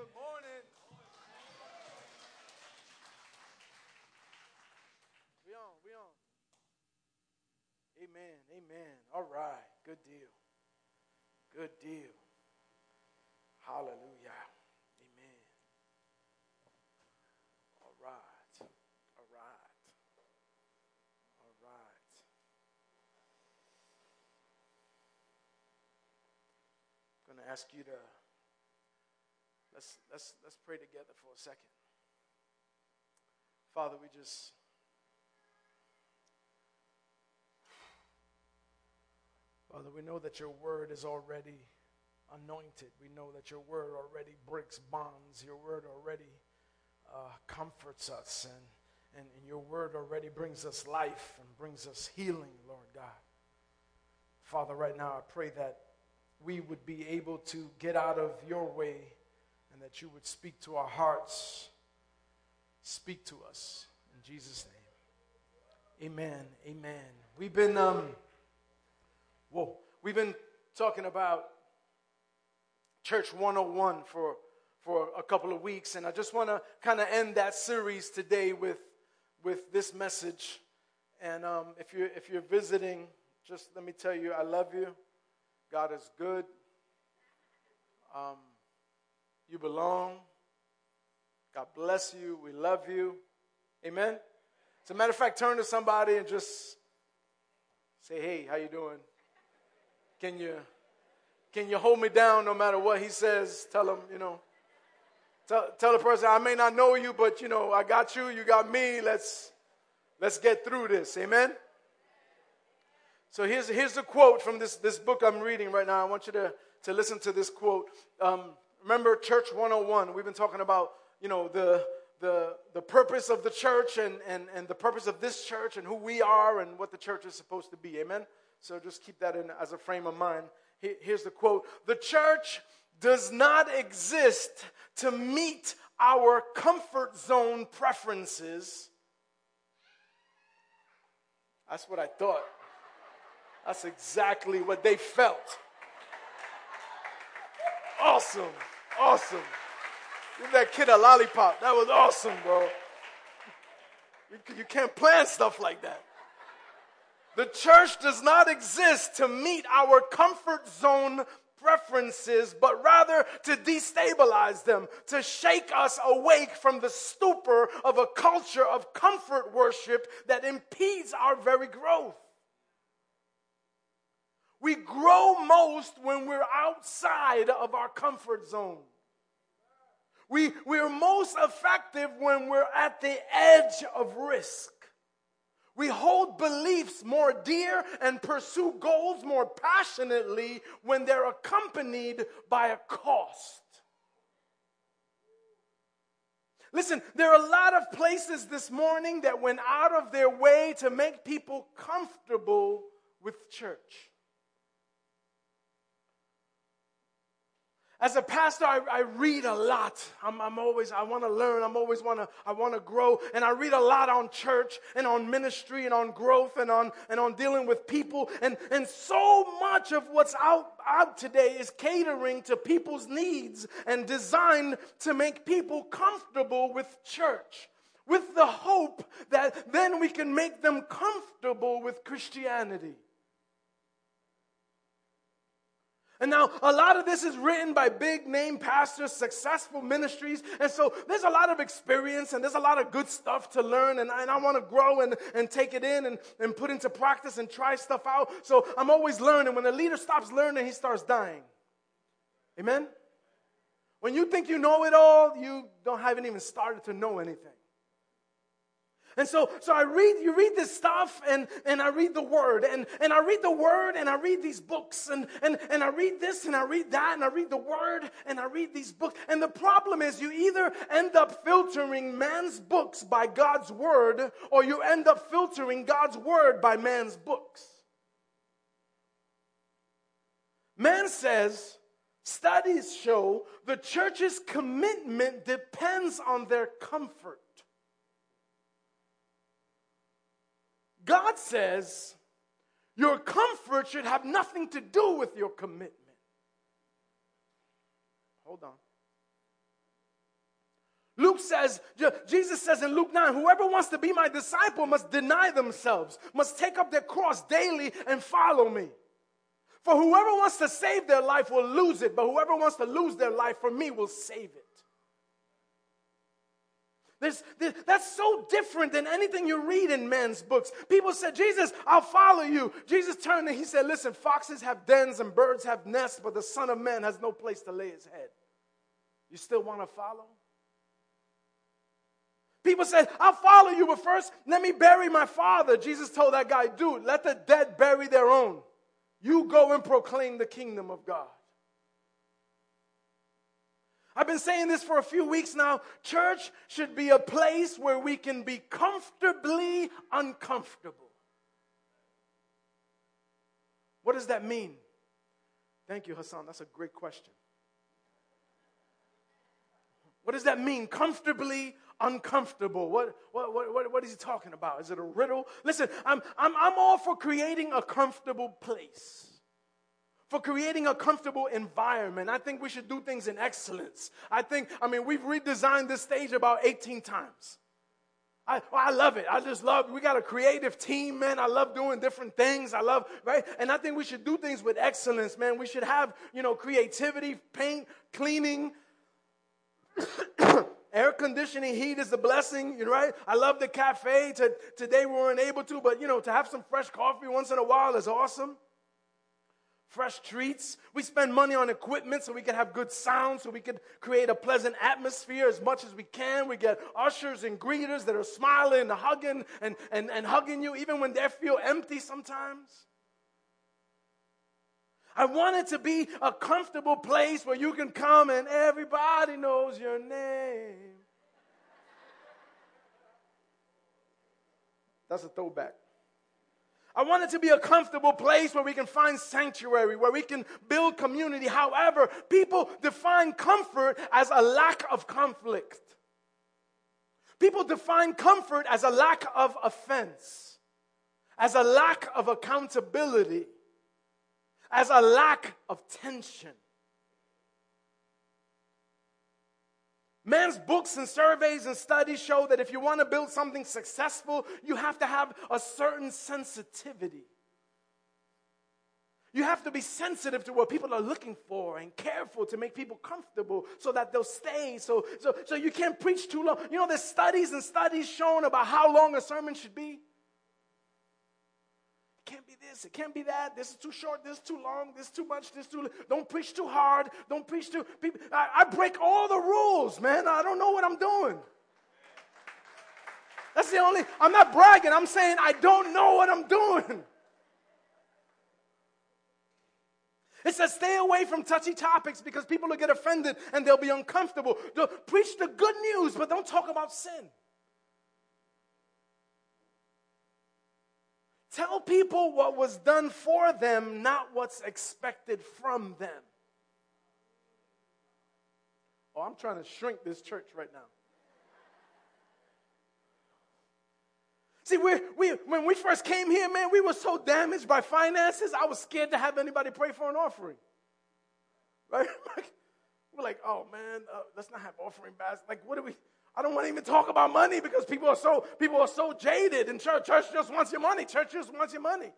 Good morning. We on, we on. Amen, amen. All right, good deal. Good deal. Hallelujah. Amen. All right, all right, all right. I'm going to ask you to let's let's let's pray together for a second. Father, we just Father, we know that your word is already anointed. We know that your word already breaks bonds. Your word already uh, comforts us, and, and, and your word already brings us life and brings us healing, Lord God. Father, right now I pray that we would be able to get out of your way and that you would speak to our hearts. Speak to us. In Jesus' name. Amen. Amen. We've been um whoa, we've been talking about Church 101 for for a couple of weeks and I just want to kind of end that series today with with this message. And um, if you if you're visiting, just let me tell you I love you. God is good. Um, you belong. God bless you. We love you. Amen. As a matter of fact, turn to somebody and just say, "Hey, how you doing? Can you can you hold me down no matter what he says? Tell him, you know. Tell, tell the person, I may not know you, but you know, I got you, you got me. Let's let's get through this. Amen. So here's here's a quote from this this book I'm reading right now. I want you to to listen to this quote. Um, remember Church 101. We've been talking about you know the the the purpose of the church and and and the purpose of this church and who we are and what the church is supposed to be. Amen. So just keep that in as a frame of mind. Here's the quote The church does not exist to meet our comfort zone preferences. That's what I thought. That's exactly what they felt. Awesome. Awesome. Give that kid a lollipop. That was awesome, bro. You can't plan stuff like that. The church does not exist to meet our comfort zone preferences, but rather to destabilize them, to shake us awake from the stupor of a culture of comfort worship that impedes our very growth. We grow most when we're outside of our comfort zone. We, we're most effective when we're at the edge of risk. We hold beliefs more dear and pursue goals more passionately when they're accompanied by a cost. Listen, there are a lot of places this morning that went out of their way to make people comfortable with church. As a pastor, I, I read a lot. I'm, I'm always, I want to learn. I'm always want to, I want to grow. And I read a lot on church and on ministry and on growth and on, and on dealing with people. And, and so much of what's out, out today is catering to people's needs and designed to make people comfortable with church with the hope that then we can make them comfortable with Christianity. And now a lot of this is written by big name pastors, successful ministries. And so there's a lot of experience and there's a lot of good stuff to learn. And, and I want to grow and, and take it in and, and put into practice and try stuff out. So I'm always learning. When the leader stops learning, he starts dying. Amen? When you think you know it all, you don't haven't even started to know anything. And so, so I read, you read this stuff and, and I read the word and, and I read the word and I read these books and, and, and I read this and I read that and I read the word and I read these books. And the problem is you either end up filtering man's books by God's word or you end up filtering God's word by man's books. Man says, studies show the church's commitment depends on their comfort. God says your comfort should have nothing to do with your commitment. Hold on. Luke says, Jesus says in Luke 9, whoever wants to be my disciple must deny themselves, must take up their cross daily and follow me. For whoever wants to save their life will lose it, but whoever wants to lose their life for me will save it. This, this, that's so different than anything you read in men's books. People said, Jesus, I'll follow you. Jesus turned and he said, Listen, foxes have dens and birds have nests, but the Son of Man has no place to lay his head. You still want to follow? People said, I'll follow you, but first let me bury my father. Jesus told that guy, dude, let the dead bury their own. You go and proclaim the kingdom of God. I've been saying this for a few weeks now. Church should be a place where we can be comfortably uncomfortable. What does that mean? Thank you, Hassan. That's a great question. What does that mean? Comfortably uncomfortable. What, what, what, what is he talking about? Is it a riddle? Listen, I'm, I'm, I'm all for creating a comfortable place. For creating a comfortable environment. I think we should do things in excellence. I think, I mean, we've redesigned this stage about 18 times. I, I love it. I just love, we got a creative team, man. I love doing different things. I love, right? And I think we should do things with excellence, man. We should have, you know, creativity, paint, cleaning, Air conditioning, heat is a blessing, right? I love the cafe. To, today we weren't able to, but you know, to have some fresh coffee once in a while is awesome. Fresh treats. We spend money on equipment so we can have good sound, so we can create a pleasant atmosphere as much as we can. We get ushers and greeters that are smiling hugging and, and, and hugging you, even when they feel empty sometimes. I want it to be a comfortable place where you can come and everybody knows your name. That's a throwback. I want it to be a comfortable place where we can find sanctuary, where we can build community. However, people define comfort as a lack of conflict. People define comfort as a lack of offense, as a lack of accountability as a lack of tension. Man's books and surveys and studies show that if you want to build something successful, you have to have a certain sensitivity. You have to be sensitive to what people are looking for and careful to make people comfortable so that they'll stay. So, so, so you can't preach too long. You know, there's studies and studies shown about how long a sermon should be be this, it can't be that. This is too short, this is too long, this is too much, this is too. Don't preach too hard. Don't preach too. I, I break all the rules, man. I don't know what I'm doing. That's the only. I'm not bragging. I'm saying I don't know what I'm doing. It says stay away from touchy topics because people will get offended and they'll be uncomfortable. Preach the good news, but don't talk about sin. Tell people what was done for them, not what's expected from them. Oh, I'm trying to shrink this church right now. See, we, we, when we first came here, man, we were so damaged by finances, I was scared to have anybody pray for an offering. Right? we're like, oh, man, uh, let's not have offering baskets. Like, what do we, I don't want to even talk about money because people are so people are so jaded and church. Church just wants your money. Church just wants your money.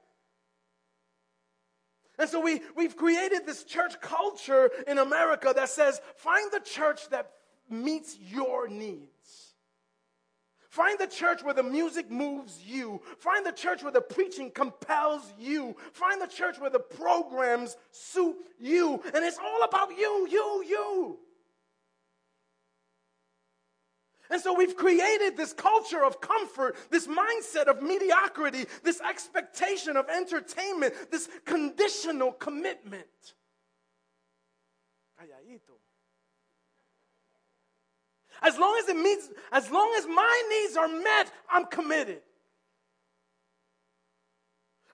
And so we, we've created this church culture in America that says, find the church that meets your needs. Find the church where the music moves you. Find the church where the preaching compels you. Find the church where the programs suit you. And it's all about you, you, you. And so we've created this culture of comfort, this mindset of mediocrity, this expectation of entertainment, this conditional commitment. As long as it as long as my needs are met, I'm committed.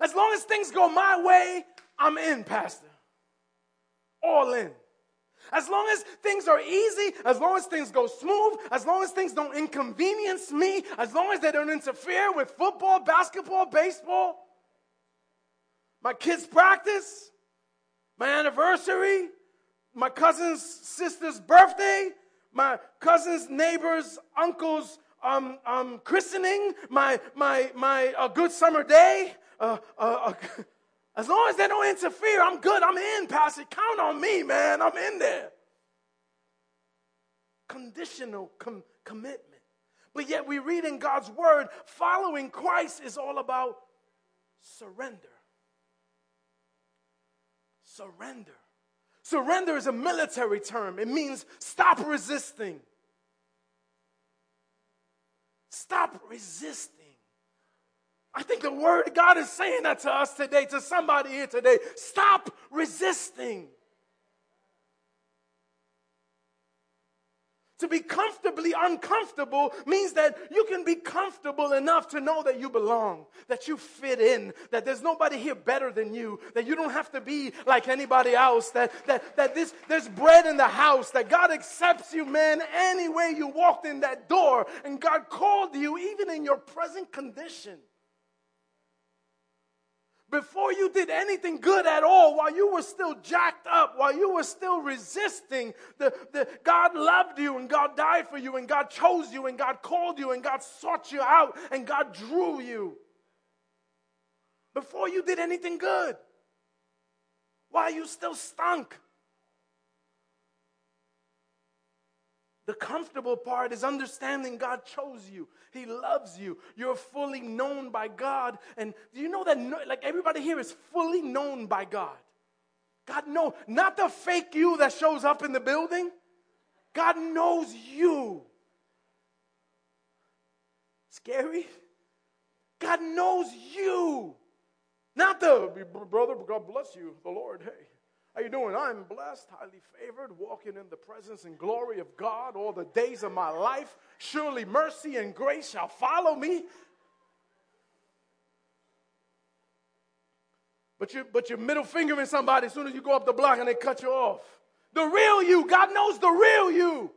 As long as things go my way, I'm in, Pastor. All in. As long as things are easy, as long as things go smooth, as long as things don't inconvenience me, as long as they don't interfere with football, basketball, baseball, my kids' practice, my anniversary, my cousin's sister's birthday, my cousin's, neighbor's, uncle's um, um, christening, my, my, my uh, good summer day. Uh, uh, uh as long as they don't interfere, I'm good. I'm in, Pastor. Count on me, man. I'm in there. Conditional com- commitment. But yet we read in God's word, following Christ is all about surrender. Surrender. Surrender is a military term, it means stop resisting. Stop resisting. I think the word God is saying that to us today, to somebody here today. Stop resisting. To be comfortably uncomfortable means that you can be comfortable enough to know that you belong, that you fit in, that there's nobody here better than you, that you don't have to be like anybody else, that, that, that this, there's bread in the house, that God accepts you, man, any way you walked in that door, and God called you even in your present condition before you did anything good at all, while you were still jacked up, while you were still resisting, the, the, God loved you and God died for you and God chose you and God called you and God sought you out and God drew you. Before you did anything good, while you still stunk. The comfortable part is understanding God chose you. He loves you. You're fully known by God. And do you know that, like, everybody here is fully known by God? God knows, not the fake you that shows up in the building. God knows you. Scary? God knows you. Not the brother, God bless you, the Lord. Hey, how you doing? I'm blessed, highly favored, walking in the presence and glory of God all the days of my life. Surely mercy and grace shall follow me. But you but you're middle fingering somebody as soon as you go up the block and they cut you off. The real you, God knows the real you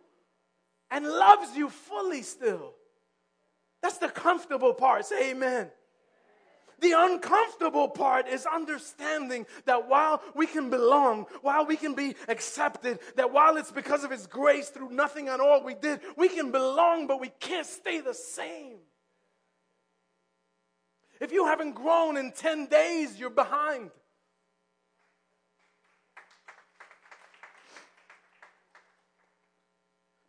and loves you fully still. That's the comfortable part. Say amen. The uncomfortable part is understanding that while we can belong, while we can be accepted, that while it's because of His grace through nothing at all we did, we can belong, but we can't stay the same. If you haven't grown in 10 days, you're behind.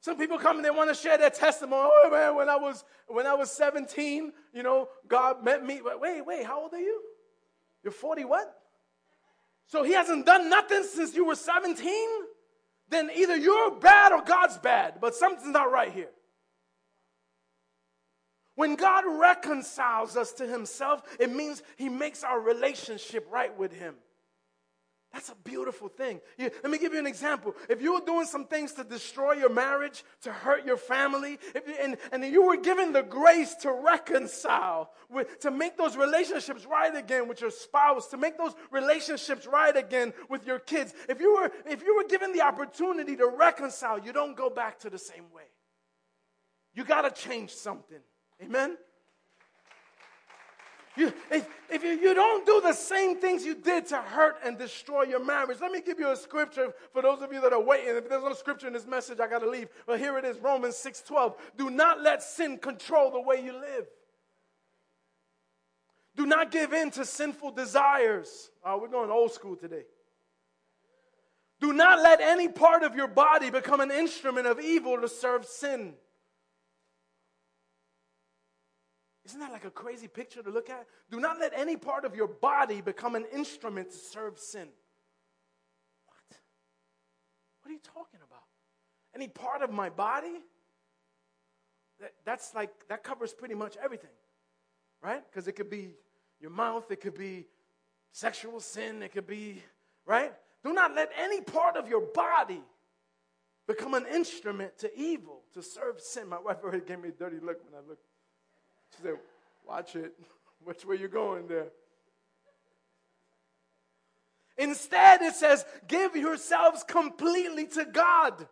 Some people come and they want to share their testimony. Oh man, when I was when I was 17, you know, God met me. Wait, wait, how old are you? You're 40 what? So he hasn't done nothing since you were 17? Then either you're bad or God's bad, but something's not right here. When God reconciles us to himself, it means he makes our relationship right with him. That's a beautiful thing. You, let me give you an example. If you were doing some things to destroy your marriage, to hurt your family, if, and, and you were given the grace to reconcile, with, to make those relationships right again with your spouse, to make those relationships right again with your kids, if you were, if you were given the opportunity to reconcile, you don't go back to the same way. You got to change something. Amen? You, if, if you, you don't do the same things you did to hurt and destroy your marriage, let me give you a scripture for those of you that are waiting. If there's no scripture in this message, I got to leave. But here it is Romans 6 12. Do not let sin control the way you live. Do not give in to sinful desires. Oh, we're going old school today. Do not let any part of your body become an instrument of evil to serve sin. Isn't that like a crazy picture to look at? Do not let any part of your body become an instrument to serve sin. What? What are you talking about? Any part of my body? That, that's like, that covers pretty much everything, right? Because it could be your mouth, it could be sexual sin, it could be, right? Do not let any part of your body become an instrument to evil, to serve sin. My wife already gave me a dirty look when I looked she said, Watch it. Which way you going there? Instead, it says, Give yourselves completely to God.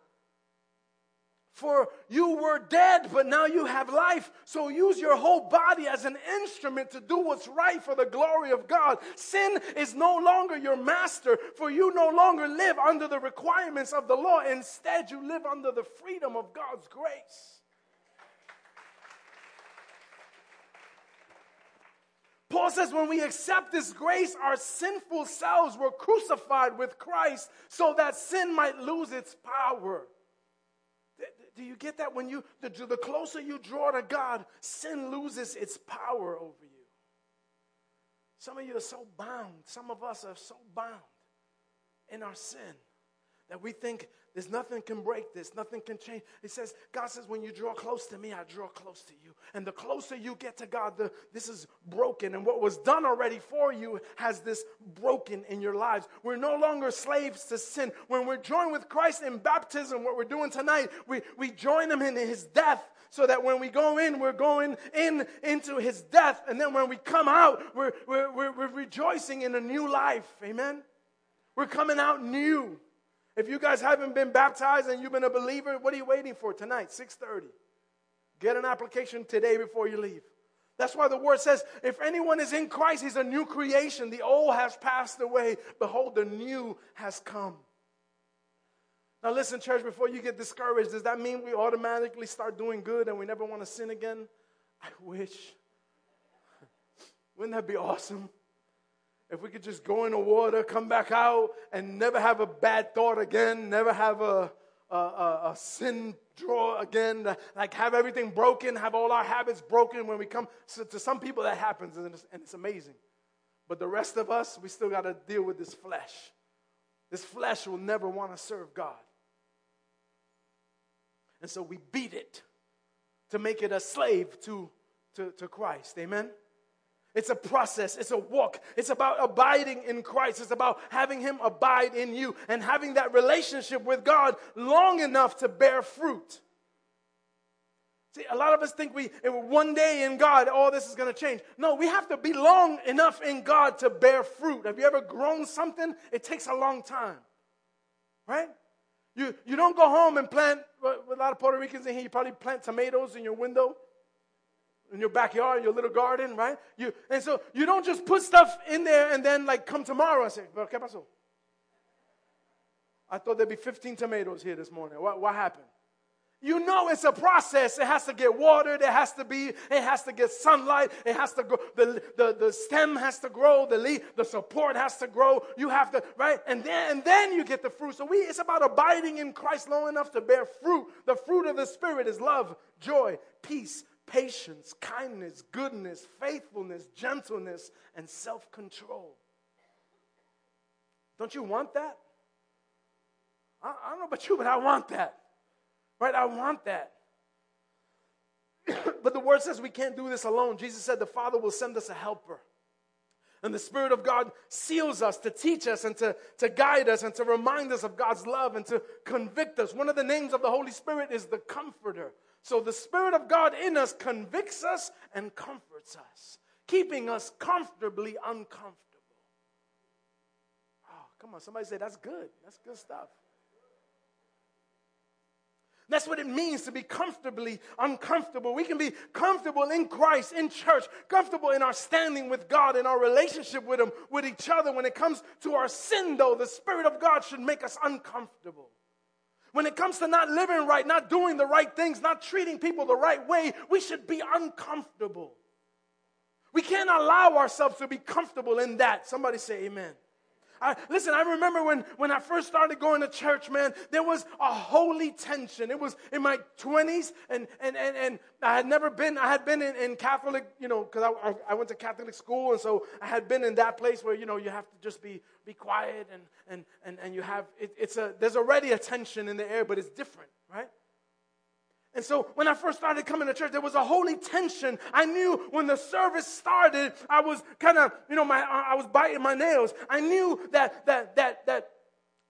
For you were dead, but now you have life. So use your whole body as an instrument to do what's right for the glory of God. Sin is no longer your master, for you no longer live under the requirements of the law. Instead, you live under the freedom of God's grace. Paul says, when we accept this grace, our sinful selves were crucified with Christ so that sin might lose its power. Do you get that? When you, the, the closer you draw to God, sin loses its power over you. Some of you are so bound. Some of us are so bound in our sin that we think there's nothing can break this, nothing can change. It says, God says, when you draw close to me, I draw close to you. And the closer you get to God, the, this is broken. And what was done already for you has this broken in your lives. We're no longer slaves to sin. When we're joined with Christ in baptism, what we're doing tonight, we, we join him in his death so that when we go in, we're going in into his death. And then when we come out, we're, we're, we're, we're rejoicing in a new life. Amen? We're coming out new. If you guys haven't been baptized and you've been a believer, what are you waiting for tonight? 6:30. Get an application today before you leave. That's why the word says, if anyone is in Christ, he's a new creation. The old has passed away. Behold, the new has come. Now, listen, church, before you get discouraged, does that mean we automatically start doing good and we never want to sin again? I wish. Wouldn't that be awesome? If we could just go in the water, come back out, and never have a bad thought again, never have a, a, a, a sin draw again, like have everything broken, have all our habits broken when we come. So to some people, that happens, and it's, and it's amazing. But the rest of us, we still got to deal with this flesh. This flesh will never want to serve God. And so we beat it to make it a slave to, to, to Christ. Amen? It's a process, it's a walk. It's about abiding in Christ. It's about having Him abide in you and having that relationship with God long enough to bear fruit. See, a lot of us think we one day in God, all this is going to change. No, we have to be long enough in God to bear fruit. Have you ever grown something? It takes a long time, right? You you don't go home and plant. A lot of Puerto Ricans in here, you probably plant tomatoes in your window in your backyard, your little garden, right? You, and so you don't just put stuff in there and then like come tomorrow and say, well, ¿qué pasó? I thought there'd be 15 tomatoes here this morning. What, what happened? You know it's a process. It has to get watered. It has to be, it has to get sunlight. It has to grow. The, the, the stem has to grow. The leaf, the support has to grow. You have to, right? And then, and then you get the fruit. So we, it's about abiding in Christ long enough to bear fruit. The fruit of the Spirit is love, joy, peace, patience, kindness, goodness, faithfulness, gentleness, and self control. Don't you want that? I, I, don't know about you, but I want that. Right? I want that. but the word says we can't do this alone. Jesus said the Father will send us a helper. And the Spirit of God seals us to teach us and to, to guide us and to remind us of God's love and to convict us. One of the names of the Holy Spirit is the Comforter. So the Spirit of God in us convicts us and comforts us, keeping us comfortably uncomfortable. Oh, come on, somebody say that's good. That's good stuff. That's what it means to be comfortably uncomfortable. We can be comfortable in Christ, in church, comfortable in our standing with God, in our relationship with Him, with each other. When it comes to our sin, though, the Spirit of God should make us uncomfortable. When it comes to not living right, not doing the right things, not treating people the right way, we should be uncomfortable. We can't allow ourselves to be comfortable in that. Somebody say amen. I, listen, I remember when, when I first started going to church, man, there was a holy tension. It was in my 20s, and, and, and, and I had never been, I had been in, in Catholic, you know, because I, I, I went to Catholic school, and so I had been in that place where, you know, you have to just be, be quiet, and, and, and, and you have, it, it's a, there's already a tension in the air, but it's different, right? And so when I first started coming to church, there was a holy tension. I knew when the service started, I was kind of, you know, my, I was biting my nails. I knew that, that, that, that,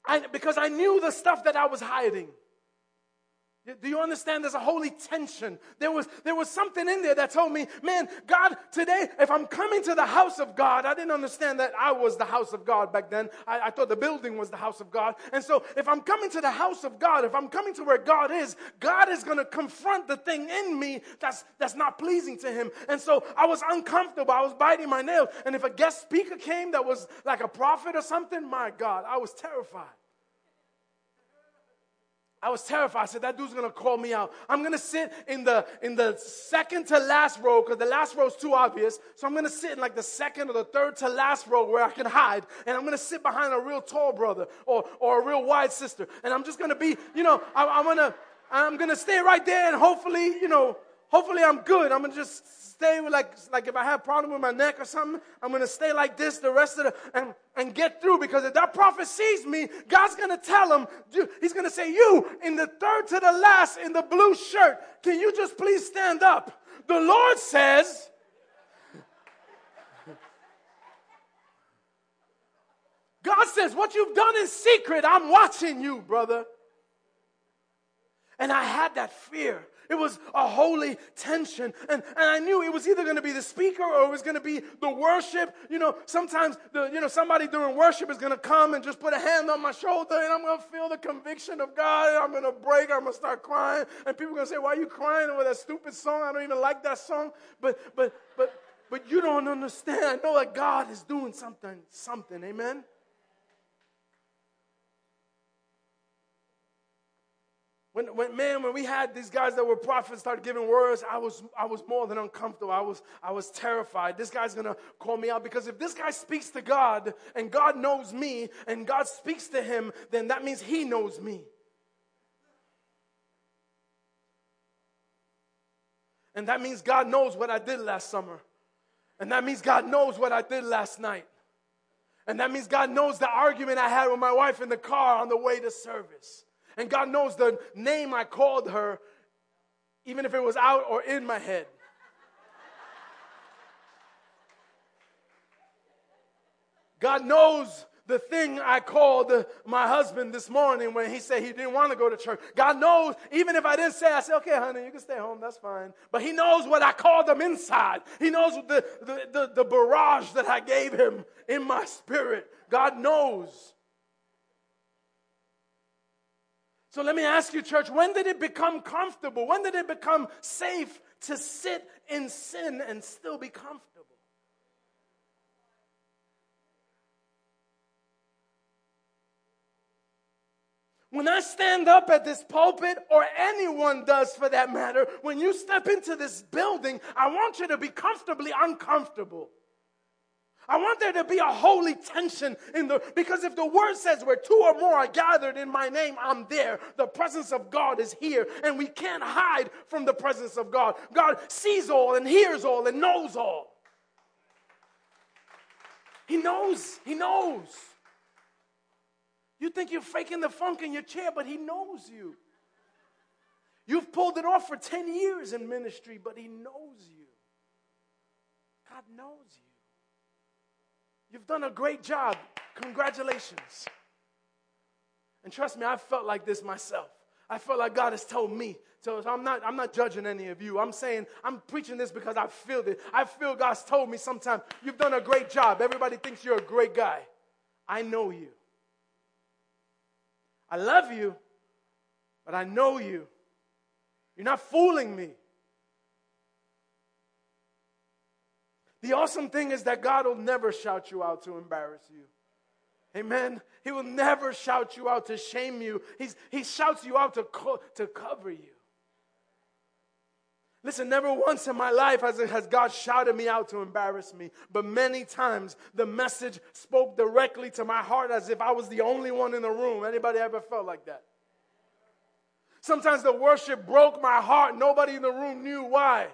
I, because I knew the stuff that I was hiding. Do you understand? There's a holy tension. There was, there was something in there that told me, man, God, today, if I'm coming to the house of God, I didn't understand that I was the house of God back then. I, I thought the building was the house of God. And so if I'm coming to the house of God, if I'm coming to where God is, God is going to confront the thing in me that's, that's not pleasing to Him. And so I was uncomfortable. I was biting my nails. And if a guest speaker came that was like a prophet or something, my God, I was terrified. I was terrified. I said, that dude's gonna call me out. I'm gonna sit in the in the second to last row because the last row is too obvious. So I'm gonna sit in like the second or the third to last row where I can hide. And I'm gonna sit behind a real tall brother or, or a real wide sister. And I'm just gonna be, you know, I, I'm gonna I'm gonna stay right there and hopefully, you know, hopefully I'm good. I'm gonna just stay like, like if I have a problem with my neck or something, I'm going to stay like this the rest of the, and, and get through because if that prophet sees me, God's going to tell him, he's going to say, you in the third to the last in the blue shirt, can you just please stand up? The Lord says, God says, what you've done in secret, I'm watching you, brother. And I had that fear. It was a holy tension. And, and I knew it was either going to be the speaker or it was going to be the worship. You know, sometimes the, you know, somebody during worship is going to come and just put a hand on my shoulder and I'm going to feel the conviction of God. And I'm going to break. I'm going to start crying. And people are going to say, why are you crying over that stupid song? I don't even like that song. But, but, but, but you don't understand. I know that God is doing something, something. Amen. When, when, man, when we had these guys that were prophets start giving words, I was, I was more than uncomfortable. I was, I was terrified. This guy's gonna call me out because if this guy speaks to God and God knows me and God speaks to him, then that means he knows me. And that means God knows what I did last summer. And that means God knows what I did last night. And that means God knows the argument I had with my wife in the car on the way to service. And God knows the name I called her, even if it was out or in my head. God knows the thing I called my husband this morning when he said he didn't want to go to church. God knows, even if I didn't say, I said, okay, honey, you can stay home, that's fine. But he knows what I called him inside. He knows the, the, the, the barrage that I gave him in my spirit. God knows. So let me ask you, church, when did it become comfortable? When did it become safe to sit in sin and still be comfortable? When I stand up at this pulpit, or anyone does for that matter, when you step into this building, I want you to be comfortably uncomfortable. I want there to be a holy tension in the, because if the word says where two or more are gathered in my name, I'm there. The presence of God is here, and we can't hide from the presence of God. God sees all and hears all and knows all. He knows, He knows. You think you're faking the funk in your chair, but He knows you. You've pulled it off for 10 years in ministry, but He knows you. God knows you. You've done a great job. Congratulations. And trust me, I felt like this myself. I felt like God has told me. So I'm not, I'm not judging any of you. I'm saying, I'm preaching this because I feel it. I feel God's told me sometimes, you've done a great job. Everybody thinks you're a great guy. I know you. I love you, but I know you. You're not fooling me. The awesome thing is that God will never shout you out to embarrass you. Amen. He will never shout you out to shame you. He's, he shouts you out to, co- to cover you. Listen, never once in my life has, has God shouted me out to embarrass me, but many times the message spoke directly to my heart as if I was the only one in the room. Anybody ever felt like that? Sometimes the worship broke my heart. Nobody in the room knew why.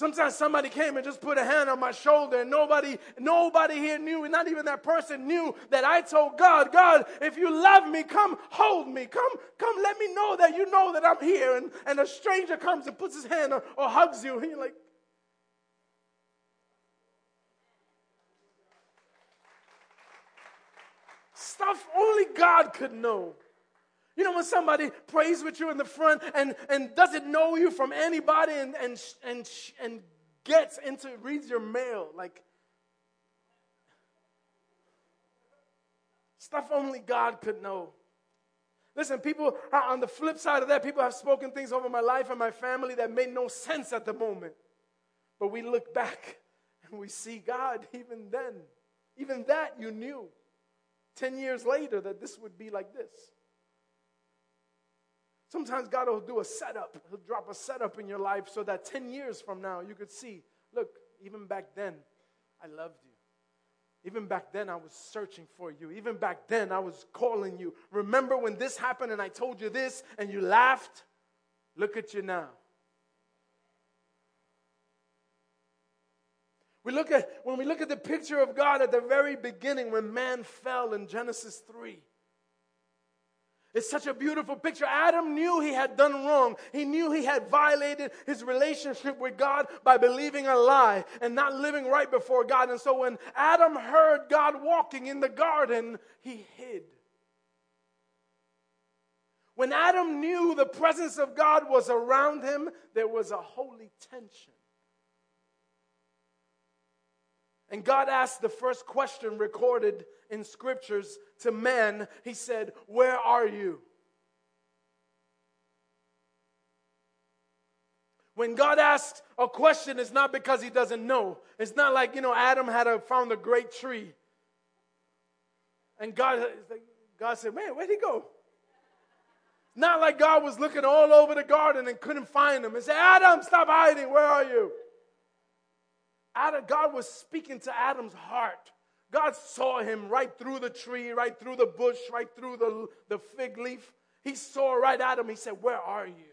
Sometimes somebody came and just put a hand on my shoulder and nobody, nobody here knew, and not even that person knew that I told God, God, if you love me, come hold me. Come, come, let me know that you know that I'm here. And, and a stranger comes and puts his hand or, or hugs you. And you're like, stuff only God could know. You know when somebody prays with you in the front and, and doesn't know you from anybody and, and, and, and gets into, reads your mail, like stuff only God could know. Listen, people, on the flip side of that, people have spoken things over my life and my family that made no sense at the moment. But we look back and we see God even then. Even that you knew 10 years later that this would be like this. Sometimes God will do a setup. He'll drop a setup in your life so that 10 years from now you could see, look, even back then, I loved you. Even back then, I was searching for you. Even back then, I was calling you. Remember when this happened and I told you this and you laughed? Look at you now. We look at when we look at the picture of God at the very beginning when man fell in Genesis 3. It's such a beautiful picture. Adam knew he had done wrong. He knew he had violated his relationship with God by believing a lie and not living right before God. And so when Adam heard God walking in the garden, he hid. When Adam knew the presence of God was around him, there was a holy tension. And God asked the first question recorded in scriptures to men. He said, Where are you? When God asks a question, it's not because he doesn't know. It's not like, you know, Adam had a, found a great tree. And God, God said, Man, where'd he go? Not like God was looking all over the garden and couldn't find him and said, Adam, stop hiding. Where are you? Adam, God was speaking to Adam's heart. God saw him right through the tree, right through the bush, right through the, the fig leaf. He saw right at him. He said, Where are you?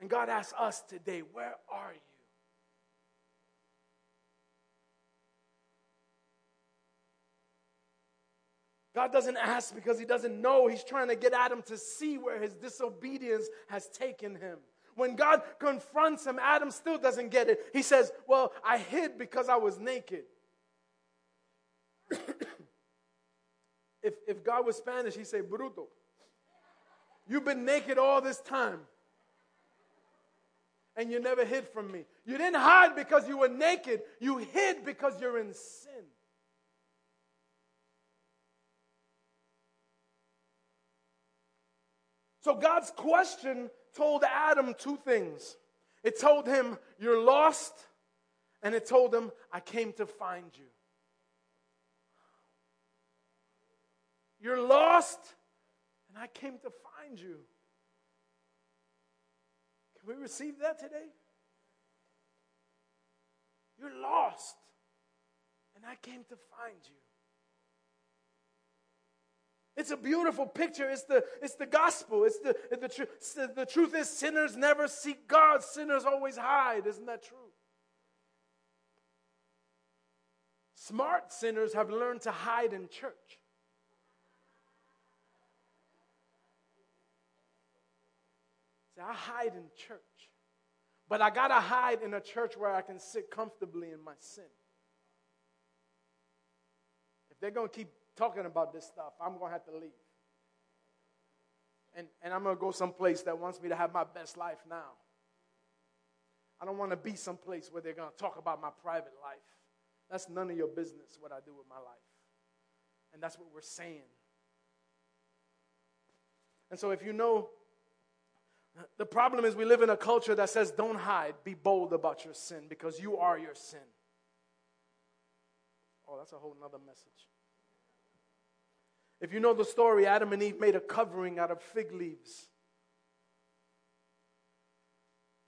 And God asks us today, Where are you? God doesn't ask because he doesn't know. He's trying to get Adam to see where his disobedience has taken him. When God confronts him, Adam still doesn't get it. He says, Well, I hid because I was naked. if, if God was Spanish, he'd say, Bruto. You've been naked all this time. And you never hid from me. You didn't hide because you were naked. You hid because you're in sin. So God's question told Adam two things it told him, You're lost, and it told him, I came to find you. You're lost, and I came to find you. Can we receive that today? You're lost, and I came to find you. It's a beautiful picture. It's the, it's the gospel. It's the, the, tr- the truth is, sinners never seek God, sinners always hide. Isn't that true? Smart sinners have learned to hide in church. See, I hide in church. But I got to hide in a church where I can sit comfortably in my sin. If they're going to keep talking about this stuff, I'm going to have to leave. And, and I'm going to go someplace that wants me to have my best life now. I don't want to be someplace where they're going to talk about my private life. That's none of your business what I do with my life. And that's what we're saying. And so if you know the problem is we live in a culture that says, don't hide, be bold about your sin because you are your sin. Oh, that's a whole nother message. If you know the story, Adam and Eve made a covering out of fig leaves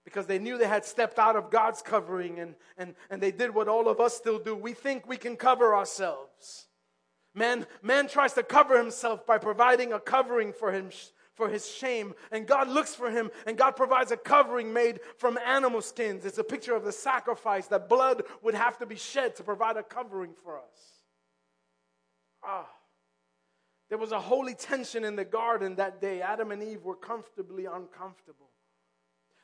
because they knew they had stepped out of God's covering and, and, and they did what all of us still do. We think we can cover ourselves. Man, man tries to cover himself by providing a covering for him, for his shame. And God looks for him, and God provides a covering made from animal skins. It's a picture of the sacrifice that blood would have to be shed to provide a covering for us. Ah. There was a holy tension in the garden that day. Adam and Eve were comfortably uncomfortable.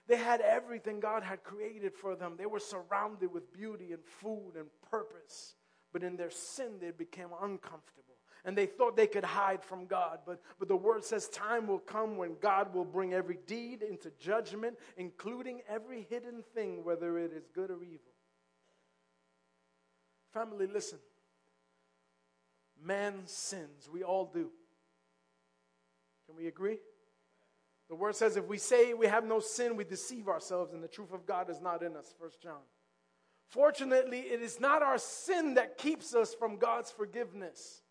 They had everything God had created for them. They were surrounded with beauty and food and purpose. But in their sin, they became uncomfortable. and they thought they could hide from God. But, but the word says time will come when God will bring every deed into judgment, including every hidden thing, whether it is good or evil. Family, listen. Man sins. We all do. Can we agree? The word says if we say we have no sin, we deceive ourselves and the truth of God is not in us. First John. Fortunately, it is not our sin that keeps us from God's forgiveness.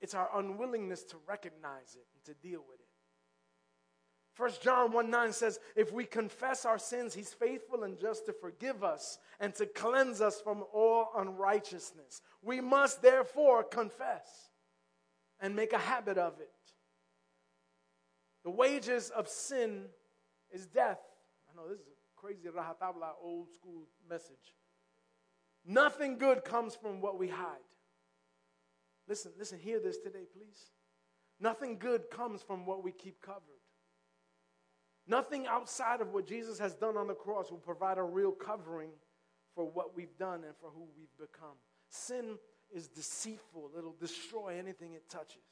It's our unwillingness to recognize it and to deal with it. First John 1 9 says, If we confess our sins, he's faithful and just to forgive us and to cleanse us from all unrighteousness. We must therefore confess and make a habit of it. The wages of sin is death. I know this is a crazy rajatabla old school message. Nothing good comes from what we hide. Listen, listen, hear this today, please. Nothing good comes from what we keep covered. Nothing outside of what Jesus has done on the cross will provide a real covering for what we've done and for who we've become. Sin is deceitful, it'll destroy anything it touches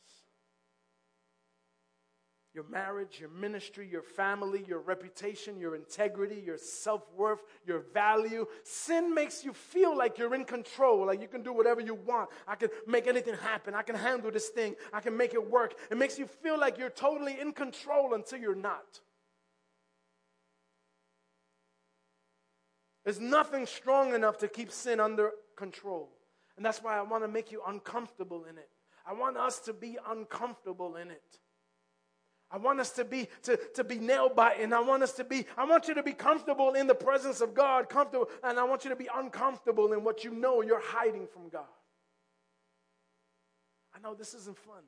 your marriage, your ministry, your family, your reputation, your integrity, your self worth, your value. Sin makes you feel like you're in control, like you can do whatever you want. I can make anything happen. I can handle this thing. I can make it work. It makes you feel like you're totally in control until you're not. There's nothing strong enough to keep sin under control. And that's why I want to make you uncomfortable in it. I want us to be uncomfortable in it. I want us to be to, to be nailed by and I want us to be, I want you to be comfortable in the presence of God, comfortable, and I want you to be uncomfortable in what you know you're hiding from God. I know this isn't fun.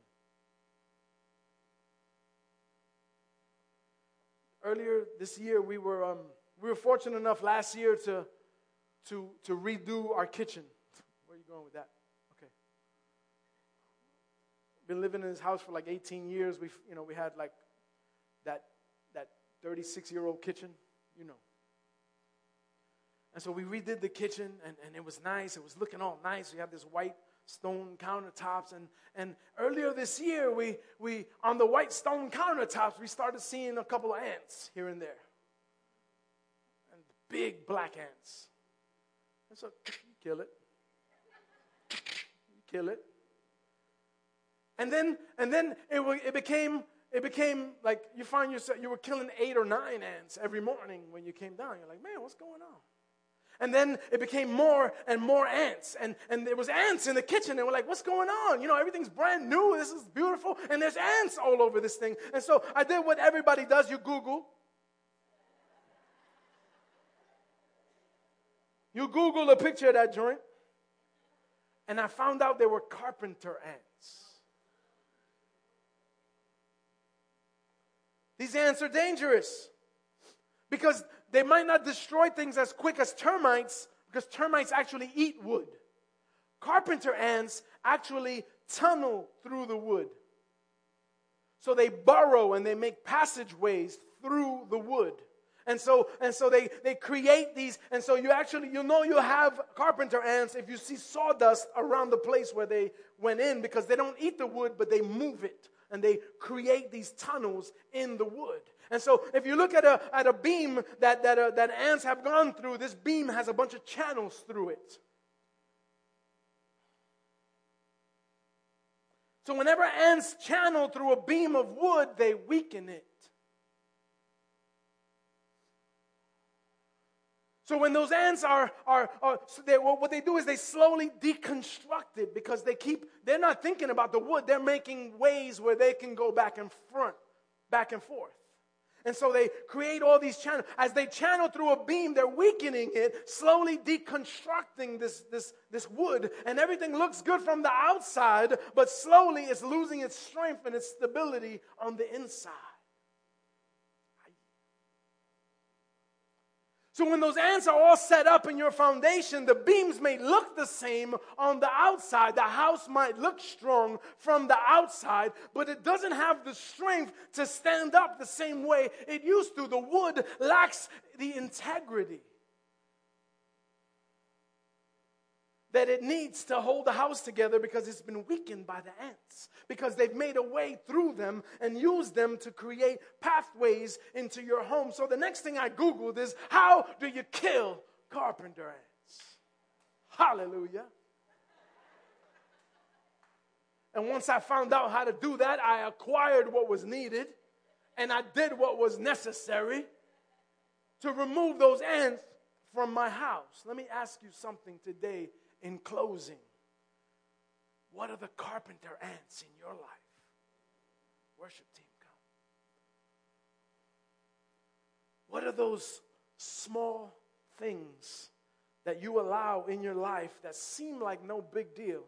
Earlier this year, we were um, we were fortunate enough last year to to to redo our kitchen. Where are you going with that? Okay. Been living in this house for like 18 years. We've, you know, we had like that, that 36 year old kitchen, you know. And so we redid the kitchen and, and it was nice. It was looking all nice. We had this white stone countertops. And, and earlier this year, we, we, on the white stone countertops, we started seeing a couple of ants here and there. Big black ants. And so you kill it. You kill it. And then, and then it, it became it became like you find yourself you were killing eight or nine ants every morning when you came down. You're like, man, what's going on? And then it became more and more ants. And, and there was ants in the kitchen. And we're like, what's going on? You know, everything's brand new. This is beautiful. And there's ants all over this thing. And so I did what everybody does. You Google. You Google a picture of that joint. And I found out they were carpenter ants. These ants are dangerous because they might not destroy things as quick as termites because termites actually eat wood. Carpenter ants actually tunnel through the wood. So they burrow and they make passageways through the wood. And so, and so they, they create these, and so you actually, you know you have carpenter ants if you see sawdust around the place where they went in because they don't eat the wood, but they move it and they create these tunnels in the wood. And so, if you look at a, at a beam that, that, uh, that ants have gone through, this beam has a bunch of channels through it. So, whenever ants channel through a beam of wood, they weaken it. So when those ants are, are, are so they, what they do is they slowly deconstruct it because they keep, they're not thinking about the wood. They're making ways where they can go back and front, back and forth. And so they create all these channels. As they channel through a beam, they're weakening it, slowly deconstructing this, this, this wood. And everything looks good from the outside, but slowly it's losing its strength and its stability on the inside. So when those ants are all set up in your foundation, the beams may look the same on the outside. The house might look strong from the outside, but it doesn't have the strength to stand up the same way it used to. The wood lacks the integrity. That it needs to hold the house together because it's been weakened by the ants, because they've made a way through them and used them to create pathways into your home. So the next thing I Googled is how do you kill carpenter ants? Hallelujah. And once I found out how to do that, I acquired what was needed and I did what was necessary to remove those ants from my house. Let me ask you something today in closing. What are the carpenter ants in your life? Worship team, come. What are those small things that you allow in your life that seem like no big deal?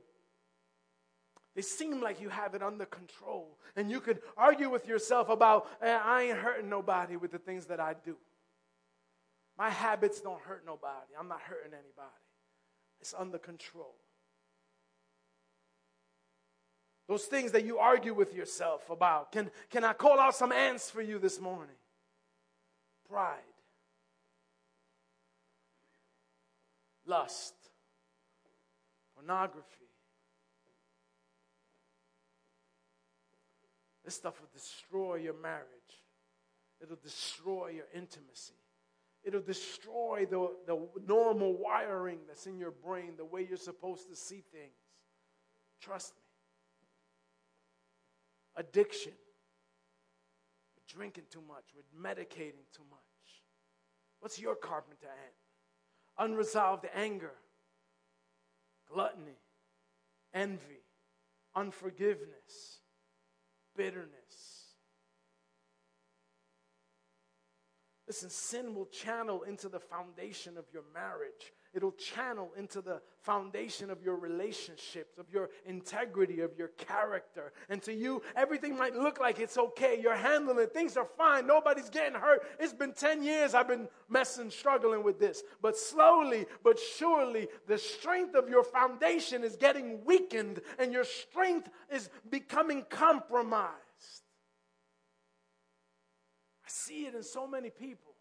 They seem like you have it under control. And you could argue with yourself about, eh, I ain't hurting nobody with the things that I do. My habits don't hurt nobody. I'm not hurting anybody. It's under control. Those things that you argue with yourself about. Can, can I call out some ants for you this morning? Pride, lust, pornography. This stuff will destroy your marriage, it'll destroy your intimacy. It'll destroy the, the normal wiring that's in your brain, the way you're supposed to see things. Trust me. Addiction. We're drinking too much. We're medicating too much. What's your carpenter ant? Unresolved anger, gluttony, envy, unforgiveness, bitterness Listen, sin will channel into the foundation of your marriage. It'll channel into the foundation of your relationships, of your integrity, of your character. And to you, everything might look like it's okay. You're handling it. Things are fine. Nobody's getting hurt. It's been 10 years I've been messing, struggling with this. But slowly but surely, the strength of your foundation is getting weakened and your strength is becoming compromised. See it in so many people.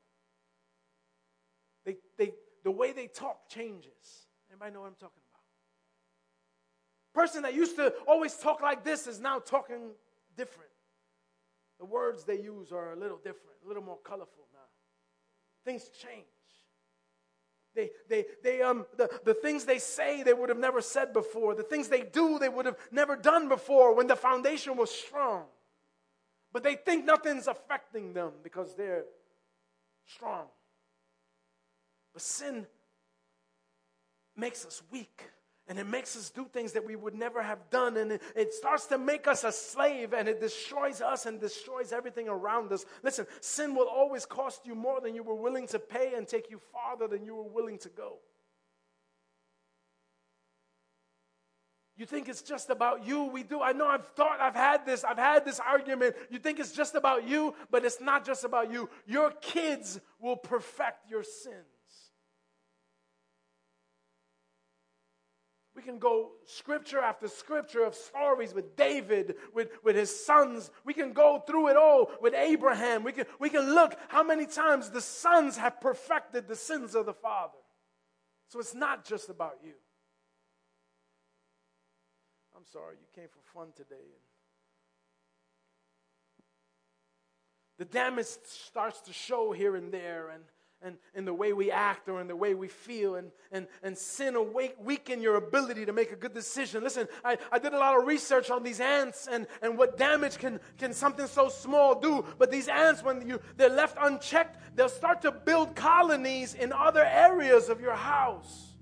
They, they, the way they talk changes. Anybody know what I'm talking about? Person that used to always talk like this is now talking different. The words they use are a little different, a little more colorful now. Things change. They, they, they, um, the, the things they say they would have never said before. The things they do they would have never done before when the foundation was strong. But they think nothing's affecting them because they're strong. But sin makes us weak. And it makes us do things that we would never have done. And it, it, starts to make us a slave and it destroys us and destroys everything around us. Listen, sin will always cost you more than you were willing to pay and take you farther than you were willing to go. You think it's just about you. We do. I know I've thought, I've had this, I've had this argument. You think it's just about you, but it's not just about you. Your kids will perfect your sins. We can go scripture after scripture of stories with David, with, with his sons. We can go through it all with Abraham. We can, we can look how many times the sons have perfected the sins of the father. So it's not just about you. I'm sorry, you came for fun today. the damage starts to show here and there, and, and in the way we act or in the way we feel, and, and, and sin will weaken your ability to make a good decision. Listen, I, I did a lot of research on these ants and, and what damage can, can something so small do. But these ants, when you, they're left unchecked, they'll start to build colonies in other areas of your house.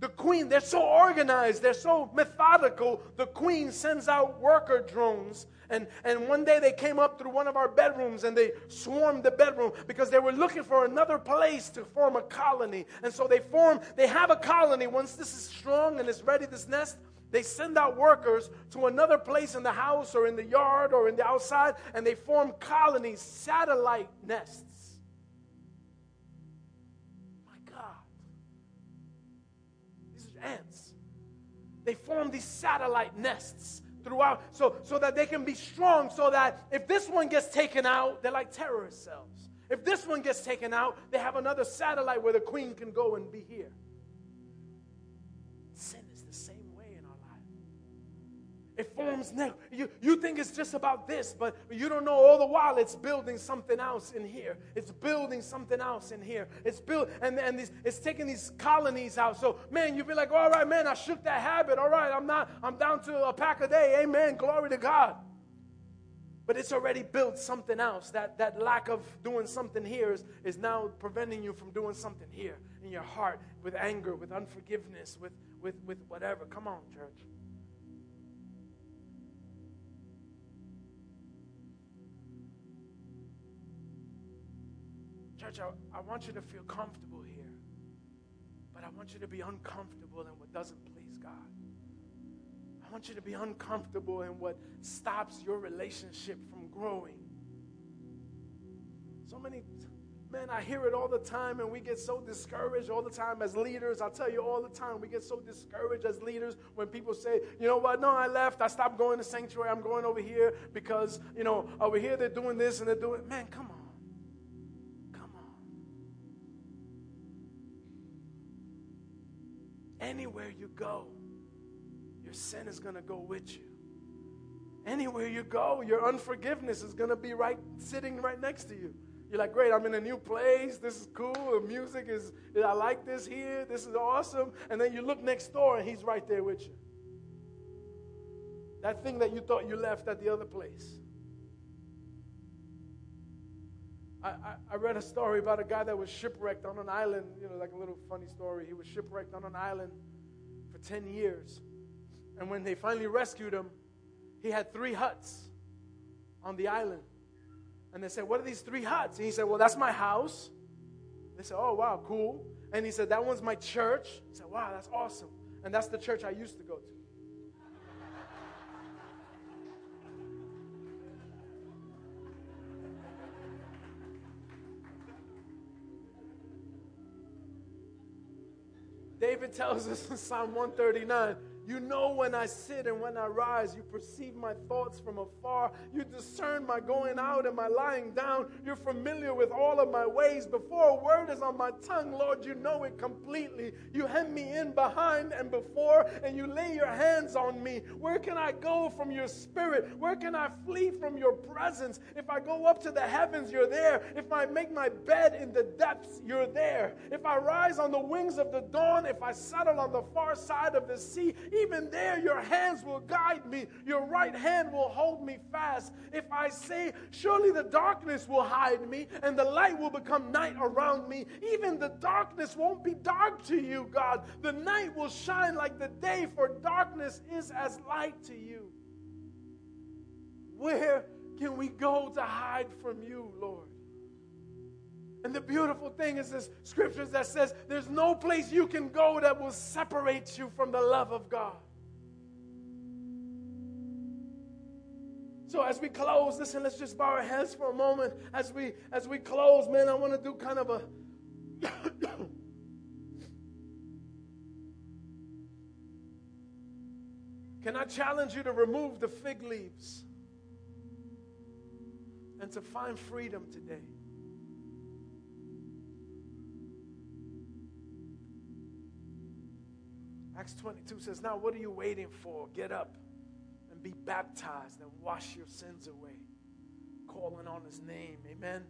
The queen, they're so organized, they're so methodical. The queen sends out worker drones. And, and one day they came up through one of our bedrooms and they swarmed the bedroom because they were looking for another place to form a colony. And so they form, they have a colony. Once this is strong and it's ready, this nest, they send out workers to another place in the house or in the yard or in the outside, and they form colonies, satellite nests. Ants. They form these satellite nests throughout so, so that they can be strong, so that if this one gets taken out, they're like terrorist cells. If this one gets taken out, they have another satellite where the queen can go and be here. Sin It forms now. You, you think it's just about this, but you don't know all the while it's building something else in here. It's building something else in here. It's built and, and this, it's taking these colonies out. So, man, you'd be like, all right, man, I shook that habit. All right, I'm not, I'm down to a pack a day. Amen. Glory to God. But it's already built something else. That, that lack of doing something here is, is now preventing you from doing something here in your heart with anger, with unforgiveness, with, with, with whatever. Come on, church. Church, I, I want you to feel comfortable here, but I want you to be uncomfortable in what doesn't please God. I want you to be uncomfortable in what stops your relationship from growing. So many, man, I hear it all the time, and we get so discouraged all the time as leaders. I tell you all the time, we get so discouraged as leaders when people say, you know what, no, I left, I stopped going to sanctuary, I'm going over here because, you know, over here they're doing this and they're doing, man, come on. Anywhere you go, your sin is going to go with you. Anywhere you go, your unforgiveness is going to be right sitting right next to you. You're like, great, I'm in a new place. This is cool. The music is, I like this here. This is awesome. And then you look next door and he's right there with you. That thing that you thought you left at the other place. I, I, read a story about a guy that was shipwrecked on an island, you know, like a little funny story. He was shipwrecked on an island for 10 years. And when they finally rescued him, he had three huts on the island. And they said, What are these three huts? And he said, Well, that's my house. They said, Oh, wow, cool. And he said, That one's my church. He said, Wow, that's awesome. And that's the church I used to go to. Tells us in Psalm 139 you know when I sit and when I rise. You perceive my thoughts from afar. You discern my going out and my lying down. You're familiar with all of my ways. Before a word is on my tongue, Lord, you know it completely. You hem me in behind and before, and you lay your hands on me. Where can I go from your spirit? Where can I flee from your presence? If I go up to the heavens, you're there. If I make my bed in the depths, you're there. If I rise on the wings of the dawn, if I settle on the far side of the sea, even there, your hands will guide me, your right hand will hold me fast. If I say, Surely the darkness will hide me, and the light will become night around me, even the darkness won't be dark to you, God. The night will shine like the day, for darkness is as light to you. Where can we go to hide from you, Lord? And the beautiful thing is this scriptures that says there's no place you can go that will separate you from the love of God. So as we close, listen, let's just bow our heads for a moment. As we as we close, man, I want to do kind of a Can I challenge you to remove the fig leaves and to find freedom today? Acts 22 says, Now what are you waiting for? Get up and be baptized and wash your sins away, calling on his name. Amen.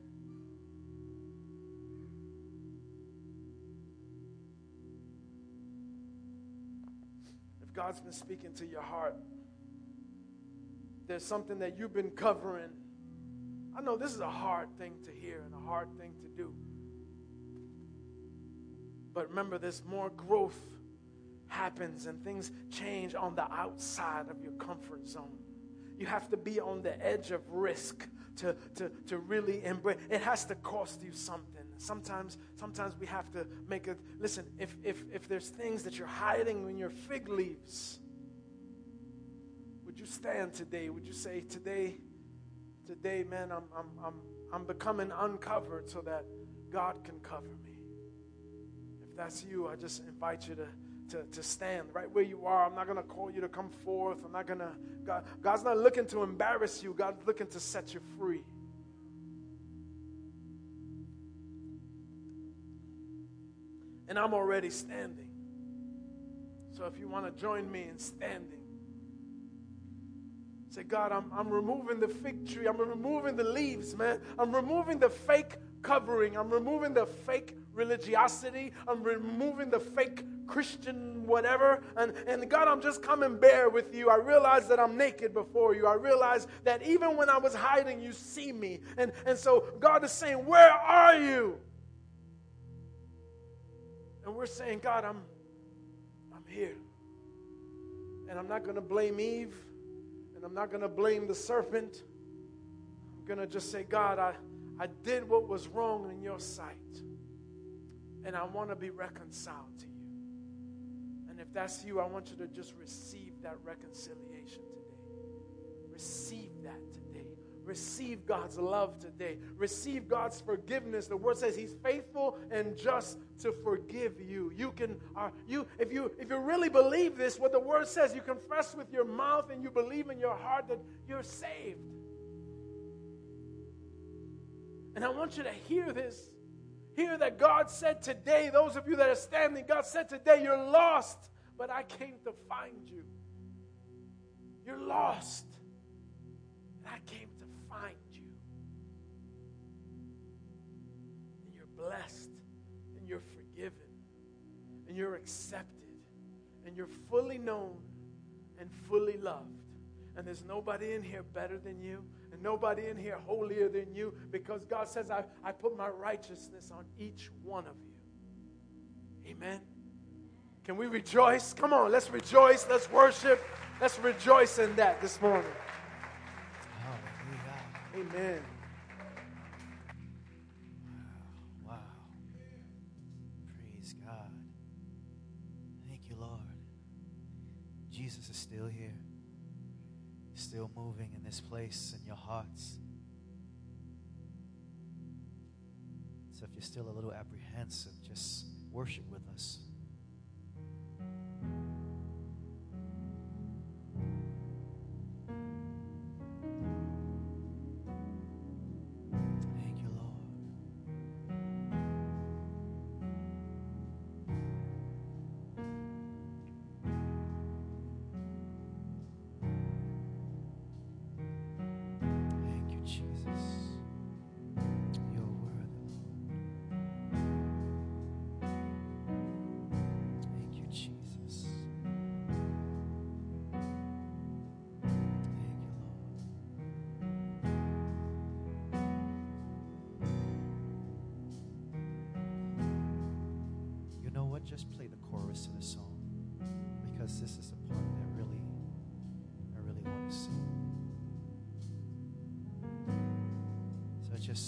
If God's been speaking to your heart, there's something that you've been covering. I know this is a hard thing to hear and a hard thing to do. But remember, there's more growth happens and things change on the outside of your comfort zone. You have to be on the edge of risk to, to, to really embrace. It has to cost you something. Sometimes, sometimes we have to make it. Listen, if, if, if there's things that you're hiding in your fig leaves, would you stand today? Would you say, today, today, man, I'm, I'm, I'm, I'm becoming uncovered so that God can cover me? If that's you, I just invite you to to, to stand right where you are. I'm not going to call you to come forth. I'm not going to, God, God's not looking to embarrass you, God's looking to set you free. And I'm already standing. So if you want to join me in standing, say, God, I'm, I'm removing the fig tree. I'm removing the leaves, man. I'm removing the fake covering. I'm removing the fake religiosity. I'm removing the fake Christian whatever. And, and God, I'm just coming bare with you. I realize that I'm naked before you. I realize that even when I was hiding, you see me. And, and so God is saying, Where are you? And we're saying, God, I'm, I'm here. And I'm not going to blame Eve. And I'm not going to blame the serpent. I'm going to just say, God, I, I did what was wrong in your sight. And I want to be reconciled to you. And if that's you, I want you to just receive that reconciliation today. Receive that today. Receive God's love today. Receive God's forgiveness. The word says He's faithful and just to forgive you. You can, uh, you if you if you really believe this, what the word says, you confess with your mouth and you believe in your heart that you're saved. And I want you to hear this Hear that God said today, those of you that are standing, God said today, you're lost, but I came to find you. You're lost, and I came to find you. And you're blessed, and you're forgiven, and you're accepted, and you're fully known and fully loved. And there's nobody in here better than you and nobody in here holier than you because God says, I, I put my righteousness on each one of you. Amen. Can we rejoice? Come on, let's rejoice. Let's worship. Let's rejoice in that this morning. Hallelujah. Amen. Wow. wow. Praise God. Thank you, Lord. Jesus is still here still moving in this place in your hearts. So if you're still a little apprehensive, just worship with us.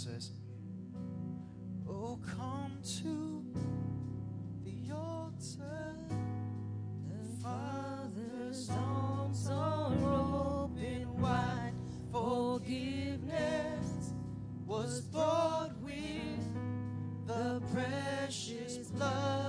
Says, Oh, come to the altar. The Father's arms are open wide. Forgiveness was bought with the precious blood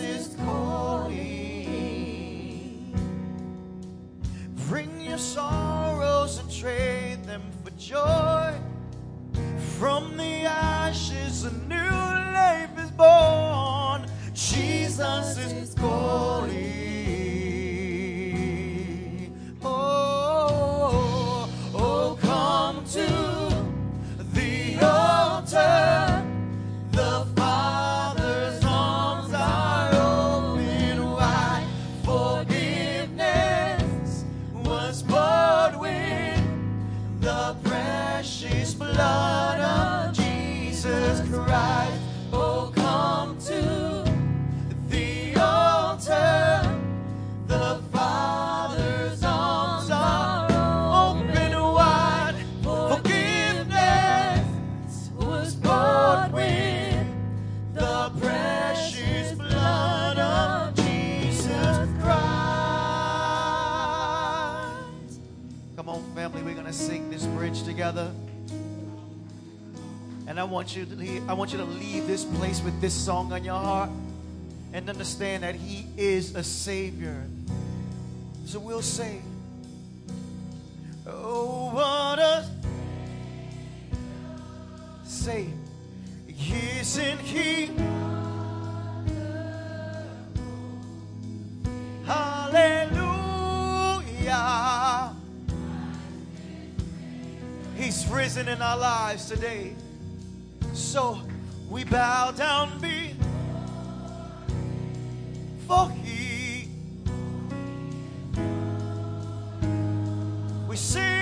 is want you to leave, I want you to leave this place with this song on your heart and understand that He is a Savior. So we'll say, Oh, what a say, isn't He? Hallelujah. He's risen in our lives today. So we bow down before He. We sing.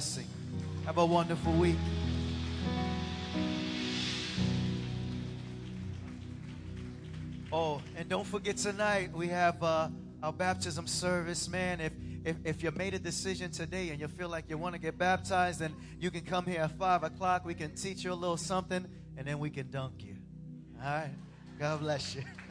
blessing. Have a wonderful week. Oh, and don't forget tonight we have uh, our baptism service, man. If if, if you made a decision today and you feel like you want to get baptized, then you can come here at 5 o'clock. We can teach you a little something, and then we can dunk you. All right? God bless you.